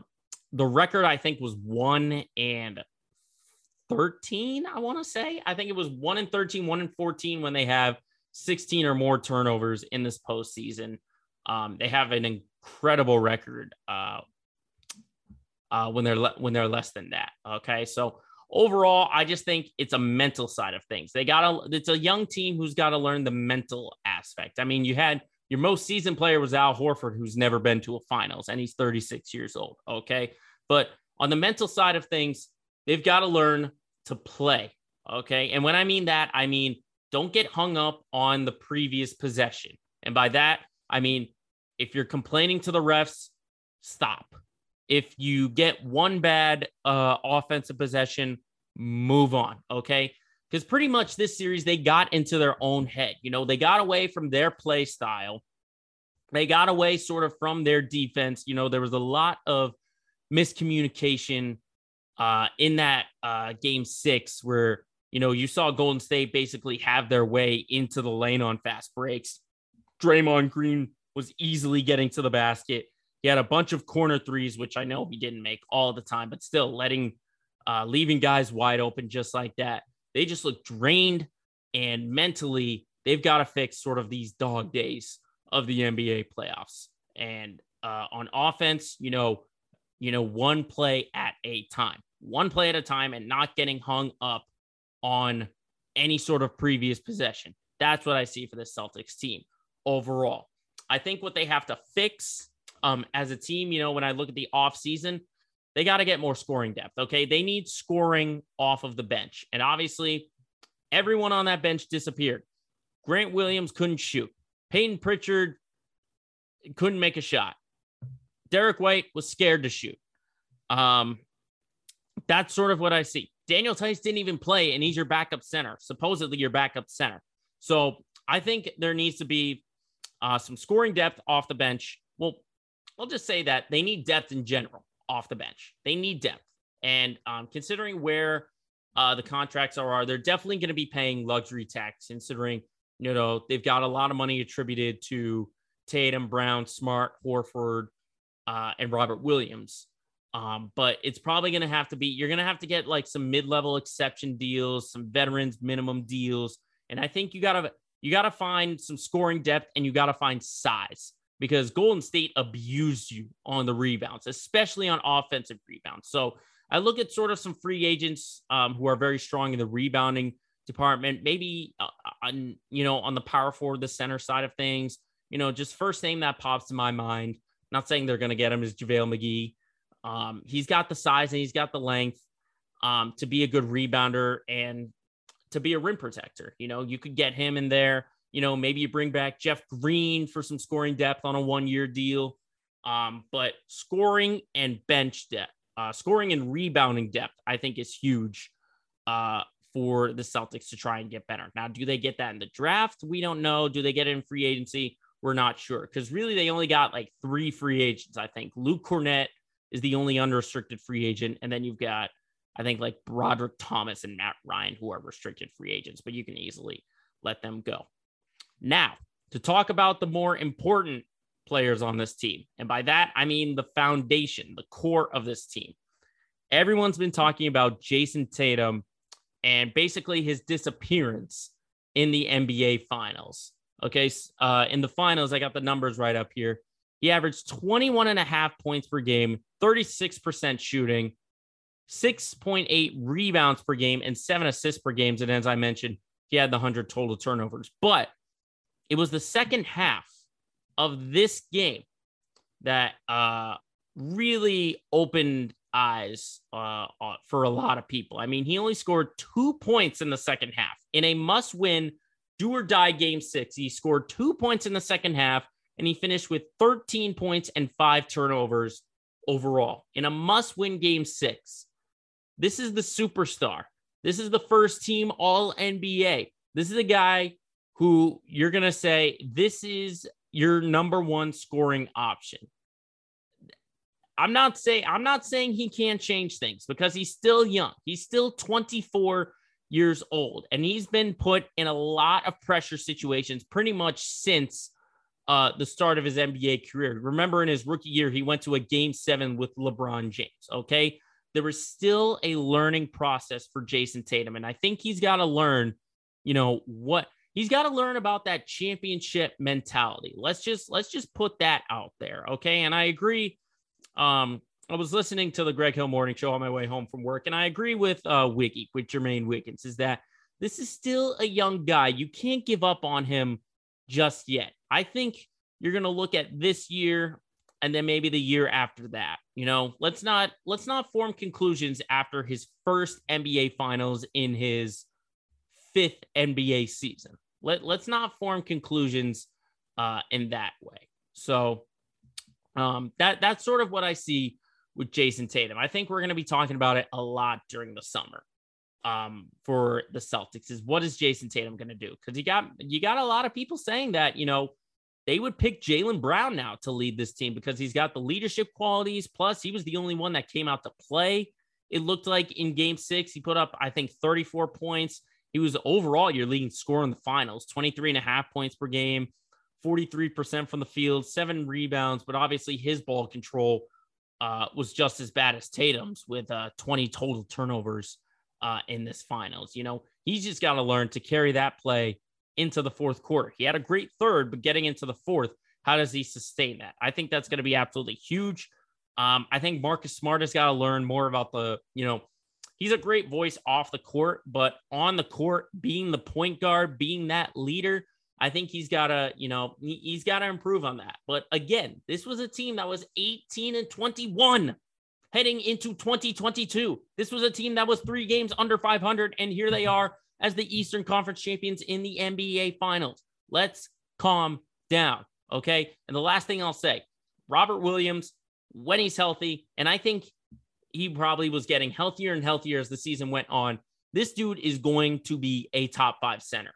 A: the record, I think, was 1 and 13, I want to say. I think it was 1 and 13, 1 and 14 when they have 16 or more turnovers in this postseason. Um, they have an incredible record uh, uh, when they're le- when they're less than that. Okay, so overall, I just think it's a mental side of things. They got to. It's a young team who's got to learn the mental aspect. I mean, you had your most seasoned player was Al Horford, who's never been to a finals, and he's 36 years old. Okay, but on the mental side of things, they've got to learn to play. Okay, and when I mean that, I mean don't get hung up on the previous possession, and by that I mean if you're complaining to the refs, stop. If you get one bad uh, offensive possession, move on. Okay. Because pretty much this series, they got into their own head. You know, they got away from their play style. They got away sort of from their defense. You know, there was a lot of miscommunication uh, in that uh, game six where, you know, you saw Golden State basically have their way into the lane on fast breaks. Draymond Green was easily getting to the basket. He had a bunch of corner threes, which I know he didn't make all the time, but still letting, uh, leaving guys wide open just like that. They just look drained and mentally they've got to fix sort of these dog days of the NBA playoffs. And uh, on offense, you know, you know, one play at a time, one play at a time, and not getting hung up on any sort of previous possession. That's what I see for the Celtics team overall. I think what they have to fix um, as a team, you know, when I look at the offseason, they got to get more scoring depth. Okay. They need scoring off of the bench. And obviously, everyone on that bench disappeared. Grant Williams couldn't shoot. Payton Pritchard couldn't make a shot. Derrick White was scared to shoot. Um, that's sort of what I see. Daniel Theis didn't even play, and he's your backup center, supposedly your backup center. So I think there needs to be uh, some scoring depth off the bench. Well, I'll just say that they need depth in general off the bench. They need depth. And um, considering where uh, the contracts are, they're definitely going to be paying luxury tax, considering, you know, they've got a lot of money attributed to Tatum, Brown, Smart, Horford, uh, and Robert Williams. Um, but it's probably going to have to be, you're going to have to get like some mid level exception deals, some veterans minimum deals. And I think you got to, you got to find some scoring depth and you got to find size because Golden State abused you on the rebounds, especially on offensive rebounds. So I look at sort of some free agents um, who are very strong in the rebounding department, maybe uh, on, you know, on the power forward, the center side of things. You know, just first name that pops to my mind. Not saying they're going to get him is JaVale McGee. Um, he's got the size and he's got the length um, to be a good rebounder and to be a rim protector. You know, you could get him in there. You know, maybe you bring back Jeff Green for some scoring depth on a one year deal. Um, but scoring and bench depth, uh, scoring and rebounding depth, I think is huge uh, for the Celtics to try and get better. Now, do they get that in the draft? We don't know. Do they get it in free agency? We're not sure because really they only got like three free agents. I think Luke Kornet is the only unrestricted free agent, and then you've got I think like Brodric Thomas and Matt Ryan, who are restricted free agents, but you can easily let them go. Now, to talk about the more important players on this team, and by that, I mean the foundation, the core of this team. Everyone's been talking about Jayson Tatum and basically his disappearance in the NBA finals. Okay. Uh, in the finals, I got the numbers right up here. He averaged 21 and a half points per game, 36% shooting, 6.8 rebounds per game and seven assists per game. And as I mentioned, he had the 100 total turnovers. But it was the second half of this game that uh, really opened eyes uh, uh, for a lot of people. I mean, he only scored two points in the second half in a must win, do or die game six. He scored two points in the second half and he finished with 13 points and five turnovers overall in a must win game six. This is the superstar. This is the first team All NBA. This is a guy who you're going to say, this is your number one scoring option. I'm not saying I'm not saying he can't change things because he's still young. He's still 24 years old and he's been put in a lot of pressure situations pretty much since uh, the start of his NBA career. Remember in his rookie year he went to a game 7 with LeBron James, okay? There was still a learning process for Jayson Tatum and I think he's got to learn, you know, what he's got to learn about that championship mentality. Let's just let's just put that out there, okay? And I agree um, I was listening to the Greg Hill Morning Show on my way home from work, and I agree with uh, Wiggy, with Jermaine Wiggins, is that this is still a young guy. You can't give up on him just yet. I think you're going to look at this year and then maybe the year after that. You know, let's not let's not form conclusions after his first NBA finals in his fifth NBA season. Let let's not form conclusions uh in that way. So um, that that's sort of what I see with Jayson Tatum. I think we're going to be talking about it a lot during the summer. Um, for the Celtics is what is Jayson Tatum going to do? Because you got you got a lot of people saying that you know they would pick Jaylen Brown now to lead this team because he's got the leadership qualities. Plus, he was the only one that came out to play. It looked like in Game Six he put up I think 34 points. He was overall your leading scorer in the finals, 23 and a half points per game. 43% from the field, seven rebounds, but obviously his ball control uh, was just as bad as Tatum's with uh, 20 total turnovers uh, in this finals. You know, he's just got to learn to carry that play into the fourth quarter. He had a great third, but getting into the fourth, how does he sustain that? I think that's going to be absolutely huge. Um, I think Marcus Smart has got to learn more about the, you know, he's a great voice off the court, but on the court, being the point guard, being that leader, I think he's got to, you know, he, has got to improve on that. But again, this was a team that was 18 and 21 heading into 2022. This was a team that was three games under 500, and here they mm-hmm. are as the Eastern Conference champions in the NBA Finals. Let's calm down, okay? And the last thing I'll say Robert Williams, when he's healthy, and I think he probably was getting healthier and healthier as the season went on. This dude is going to be a top five center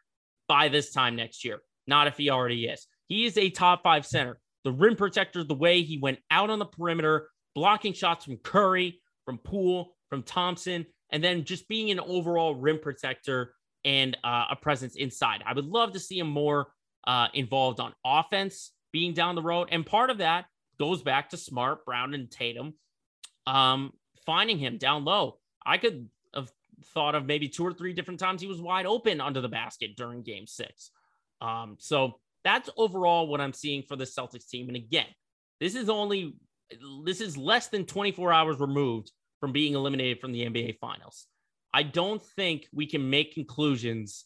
A: by this time next year. Not if he already is. He is a top five center. The rim protector, the way he went out on the perimeter, blocking shots from Curry, from Poole, from Thompson, and then just being an overall rim protector and uh, a presence inside. I would love to see him more uh, involved on offense, being down the road. And part of that goes back to Smart, Brown, and Tatum um, finding him down low. I could have thought of maybe two or three different times he was wide open under the basket during game six. Um, so that's overall what I'm seeing for the Celtics team. And again, this is only this is less than 24 hours removed from being eliminated from the NBA finals. I don't think we can make conclusions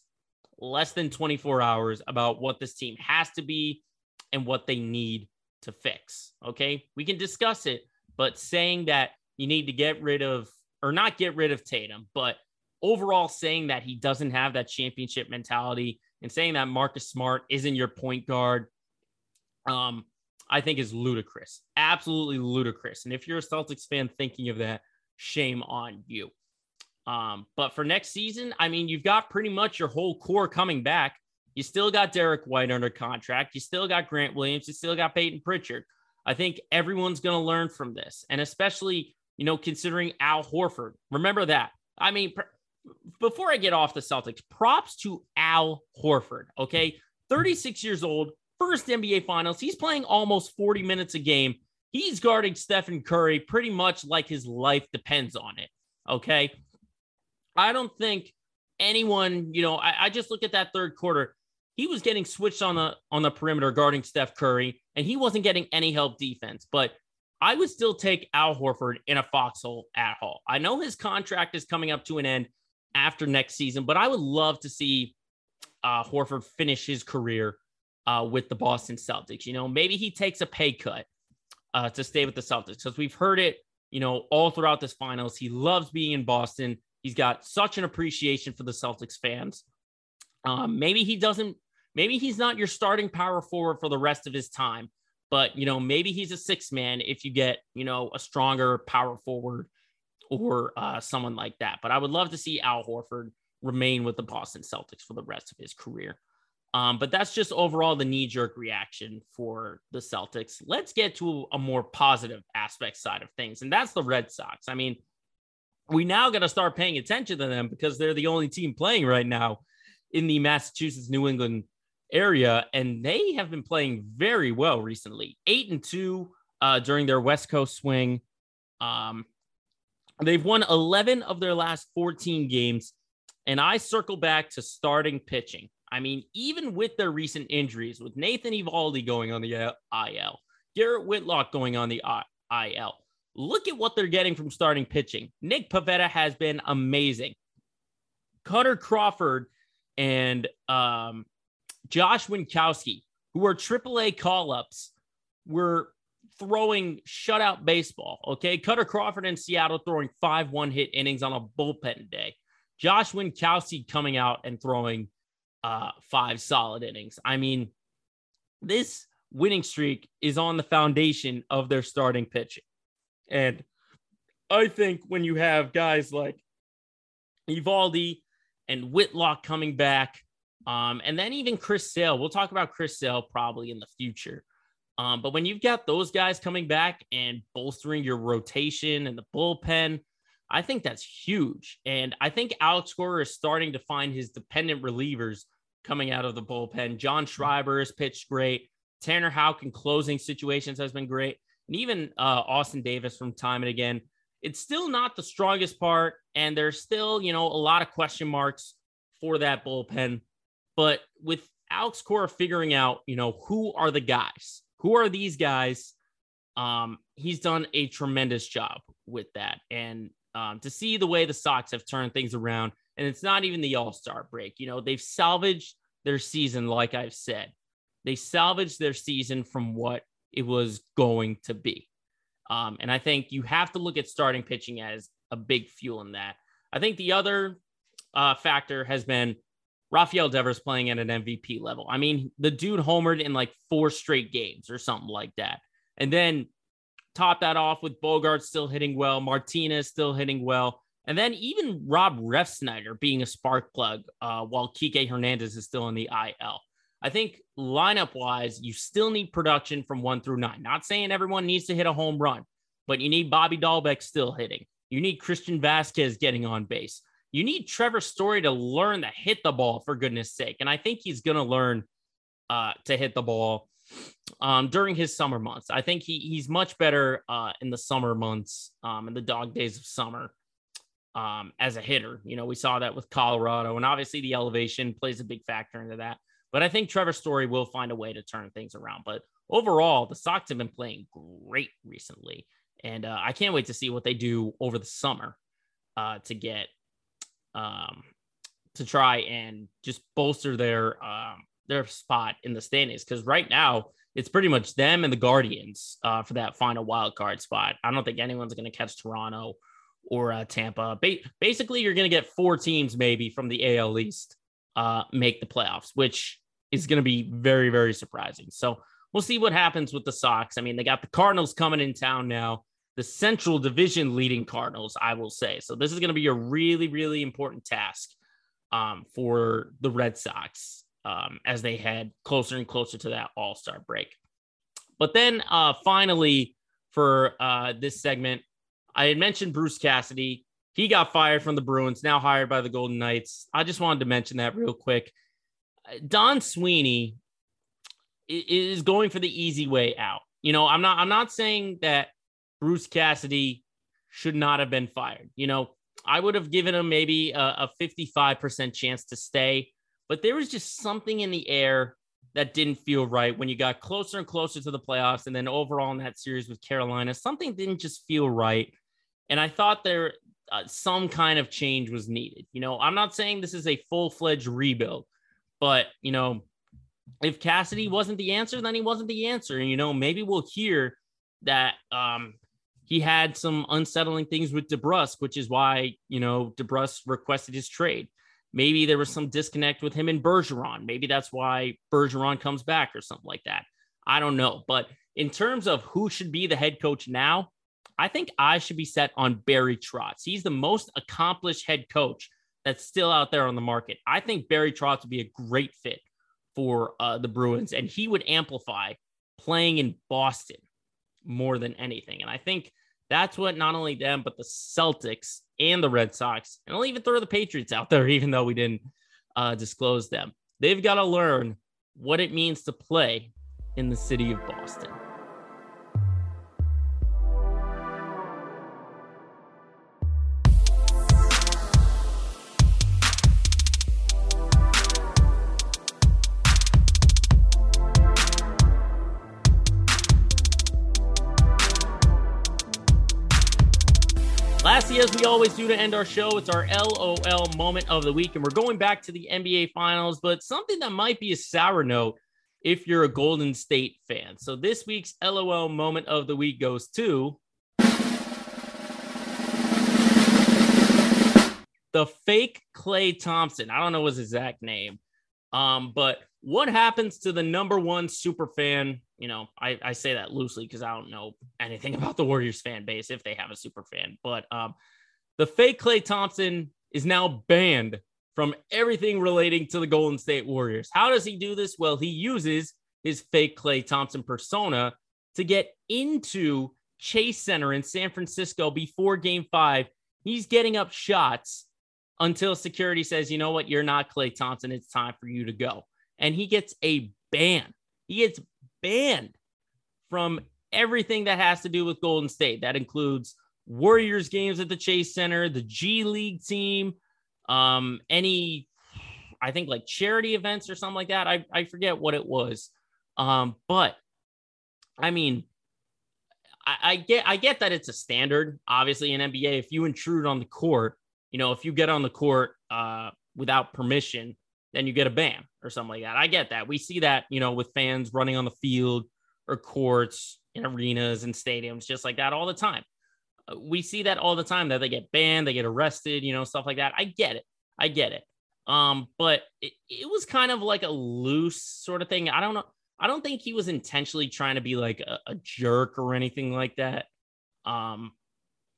A: less than 24 hours about what this team has to be and what they need to fix. Okay. We can discuss it, but saying that you need to get rid of or not get rid of Tatum, but overall saying that he doesn't have that championship mentality and saying that Marcus Smart isn't your point guard, um, I think is ludicrous. Absolutely ludicrous. And if you're a Celtics fan thinking of that, shame on you. Um, but for next season, I mean, you've got pretty much your whole core coming back. You still got Derrick White under contract. You still got Grant Williams. You still got Payton Pritchard. I think everyone's going to learn from this. And especially you know, considering Al Horford. Remember that. I mean, pr- before I get off the Celtics, props to Al Horford. Okay. 36 years old, first NBA finals. He's playing almost 40 minutes a game. He's guarding Stephen Curry pretty much like his life depends on it. Okay. I don't think anyone, you know, I, I just look at that third quarter. He was getting switched on the on the perimeter guarding Steph Curry, and he wasn't getting any help defense. But I would still take Al Horford in a foxhole at all. I know his contract is coming up to an end after next season, but I would love to see uh, Horford finish his career uh, with the Boston Celtics. You know, maybe he takes a pay cut uh, to stay with the Celtics because we've heard it, you know, all throughout this finals. He loves being in Boston. He's got such an appreciation for the Celtics fans. Um, maybe he doesn't maybe he's not your starting power forward for the rest of his time, but you know, maybe he's a six man if you get, you know, a stronger power forward or uh, someone like that. But I would love to see Al Horford remain with the Boston Celtics for the rest of his career. Um, but that's just overall the knee jerk reaction for the Celtics. Let's get to a more positive aspect side of things, and that's the Red Sox. I mean, we now got to start paying attention to them because they're the only team playing right now in the Massachusetts New England area, and they have been playing very well recently. Eight and two uh, during their West Coast swing. Um, they've won 11 of their last 14 games, and I circle back to starting pitching. I mean, even with their recent injuries, with Nathan Eovaldi going on the IL, Garrett Whitlock going on the IL, look at what they're getting from starting pitching. Nick Pivetta has been amazing. Kutter Crawford and um, Josh Winkowski, who are AAA call ups, were throwing shutout baseball. Okay. Kutter Crawford in Seattle throwing five one hit innings on a bullpen day. Josh Winkowski coming out and throwing uh, five solid innings. I mean, this winning streak is on the foundation of their starting pitching. And I think when you have guys like Eovaldi and Whitlock coming back, um, and then even Chris Sale, we'll talk about Chris Sale probably in the future. Um, but when you've got those guys coming back and bolstering your rotation and the bullpen, I think that's huge. And I think Alex Cora is starting to find his dependent relievers coming out of the bullpen. John Schreiber has pitched great. Tanner Houck in closing situations has been great. And even uh, Austin Davis from time and again. It's still not the strongest part. And there's still, you know, a lot of question marks for that bullpen. But with Alex Cora figuring out, you know, who are the guys? Who are these guys? Um, he's done a tremendous job with that. And um, to see the way the Sox have turned things around, and it's not even the All Star break. You know, they've salvaged their season, like I've said. They salvaged their season from what it was going to be. Um, and I think you have to look at starting pitching as a big fuel in that. I think the other uh, factor has been Rafael Devers playing at an MVP level. I mean, the dude homered in like four straight games or something like that. And then top that off with Bogart still hitting well, Martinez still hitting well. And then even Rob Refsnyder being a spark plug uh, while Kike Hernandez is still in the IL. I think lineup wise, you still need production from one through nine. Not saying everyone needs to hit a home run, but you need Bobby Dalbec still hitting. You need Christian Vázquez getting on base. You need Trevor Story to learn to hit the ball for goodness sake. And I think he's going to learn uh, to hit the ball um, during his summer months. I think he he's much better uh, in the summer months, um, in the dog days of summer um, as a hitter. You know, we saw that with Colorado, and obviously the elevation plays a big factor into that. But I think Trevor Story will find a way to turn things around. But overall, the Sox have been playing great recently, and uh, I can't wait to see what they do over the summer uh, to get um, to try and just bolster their um, their spot in the standings. Because right now, it's pretty much them and the Guardians uh, for that final wild card spot. I don't think anyone's going to catch Toronto or uh, Tampa. Ba- basically, you're going to get four teams maybe from the AL East uh, make the playoffs, which is going to be very, very surprising. So we'll see what happens with the Sox. I mean, they got the Cardinals coming in town now, the Central Division leading Cardinals, I will say. So this is going to be a really, really important task um, for the Red Sox um, as they head closer and closer to that All Star break. But then uh, finally, for uh, this segment, I had mentioned Bruce Cassidy. He got fired from the Bruins, now hired by the Golden Knights. I just wanted to mention that real quick. Don Sweeney is going for the easy way out. You know, I'm not I'm not saying that Bruce Cassidy should not have been fired. You know, I would have given him maybe a, a 55% chance to stay, but there was just something in the air that didn't feel right when you got closer and closer to the playoffs and then overall in that series with Carolina, something didn't just feel right. And I thought there uh, some kind of change was needed. You know, I'm not saying this is a full fledged rebuild, but you know, if Cassidy wasn't the answer, then he wasn't the answer. And you know, maybe we'll hear that um, he had some unsettling things with DeBrusk, which is why you know DeBrusk requested his trade. maybe there was some disconnect with him and Bergeron. Maybe that's why Bergeron comes back or something like that. I don't know. But in terms of who should be the head coach now, I think I should be set on Barry Trotz. He's the most accomplished head coach that's still out there on the market. I think Barry Trotz would be a great fit for uh, the Bruins, and he would amplify playing in Boston more than anything. And I think that's what not only them, but the Celtics and the Red Sox, and I'll even throw the Patriots out there, even though we didn't uh, disclose them. They've got to learn what it means to play in the city of Boston. Always do to end our show, it's our LOL moment of the week. And we're going back to the NBA Finals, but something that might be a sour note if you're a Golden State fan. So this week's LOL moment of the week goes to the fake Klay Thompson. I don't know his exact name. Um, but what happens to the number one super fan? You know, I, I say that loosely because I don't know anything about the Warriors fan base if they have a super fan. But um, the fake Klay Thompson is now banned from everything relating to the Golden State Warriors. How does he do this? Well, he uses his fake Klay Thompson persona to get into Chase Center in San Francisco before game five. He's getting up shots until security says, you know what, you're not Klay Thompson. It's time for you to go. And he gets a ban. He gets banned from everything that has to do with Golden State. That includes Warriors games at the Chase Center, the G League team, um, any, I think like charity events or something like that. I, I forget what it was. Um, but I mean, I, I get I get that it's a standard, obviously in NBA. If you intrude on the court, you know, if you get on the court uh, without permission, then you get a ban or something like that. I get that. We see that, you know, with fans running on the field or courts in arenas and stadiums, just like that all the time. Uh, we see that all the time that they get banned, they get arrested, you know, stuff like that. I get it. I get it. Um, but it, it was kind of like a loose sort of thing. I don't know. I don't think he was intentionally trying to be like a, a jerk or anything like that. Um,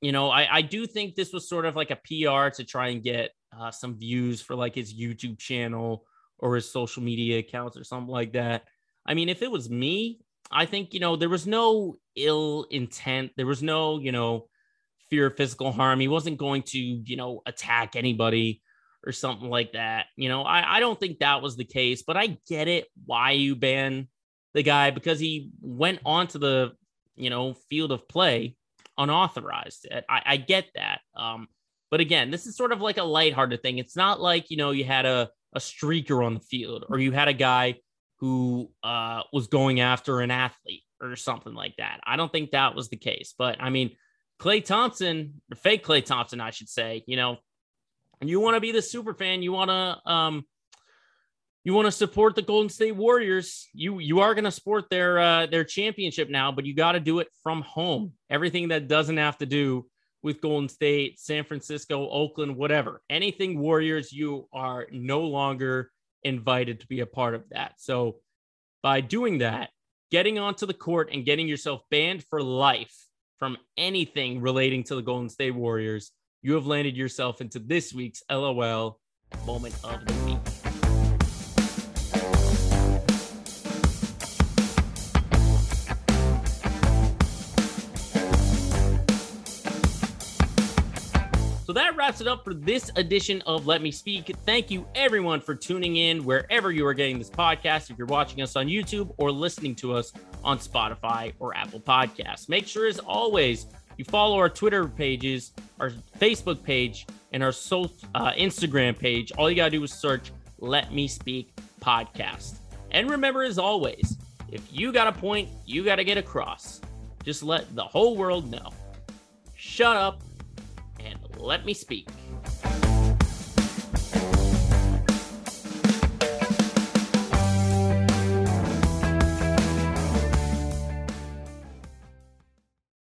A: you know, I, I do think this was sort of like a PR to try and get uh, some views for like his YouTube channel or his social media accounts or something like that. I mean, if it was me, I think, you know, there was no ill intent. There was no, you know, fear of physical harm. He wasn't going to, you know, attack anybody or something like that. You know, I, I don't think that was the case, but I get it why you ban the guy because he went onto the, you know, field of play unauthorized. I, I get that. Um, but again, this is sort of like a lighthearted thing. It's not like, you know, you had a, a streaker on the field or you had a guy who uh, was going after an athlete or something like that. I don't think that was the case. But I mean, Klay Thompson, or fake Klay Thompson, I should say, you know, you want to be the super fan, you want to um you want to support the Golden State Warriors, you you are going to support their uh their championship now, but you got to do it from home. Everything that doesn't have to do with Golden State, San Francisco, Oakland, whatever. Anything Warriors, you are no longer invited to be a part of that. So by doing that, getting onto the court and getting yourself banned for life from anything relating to the Golden State Warriors, you have landed yourself into this week's LOL moment of the week. So that wraps it up for this edition of Let Me Speak. Thank you, everyone, for tuning in wherever you are getting this podcast. If you're watching us on YouTube or listening to us on Spotify or Apple Podcasts, make sure, as always, you follow our Twitter pages, our Facebook page, and our so, uh, Instagram page. All you got to do is search Let Me Speak Podcast. And remember, as always, if you got a point, you got to get across. Just let the whole world know. Shut up and let me speak.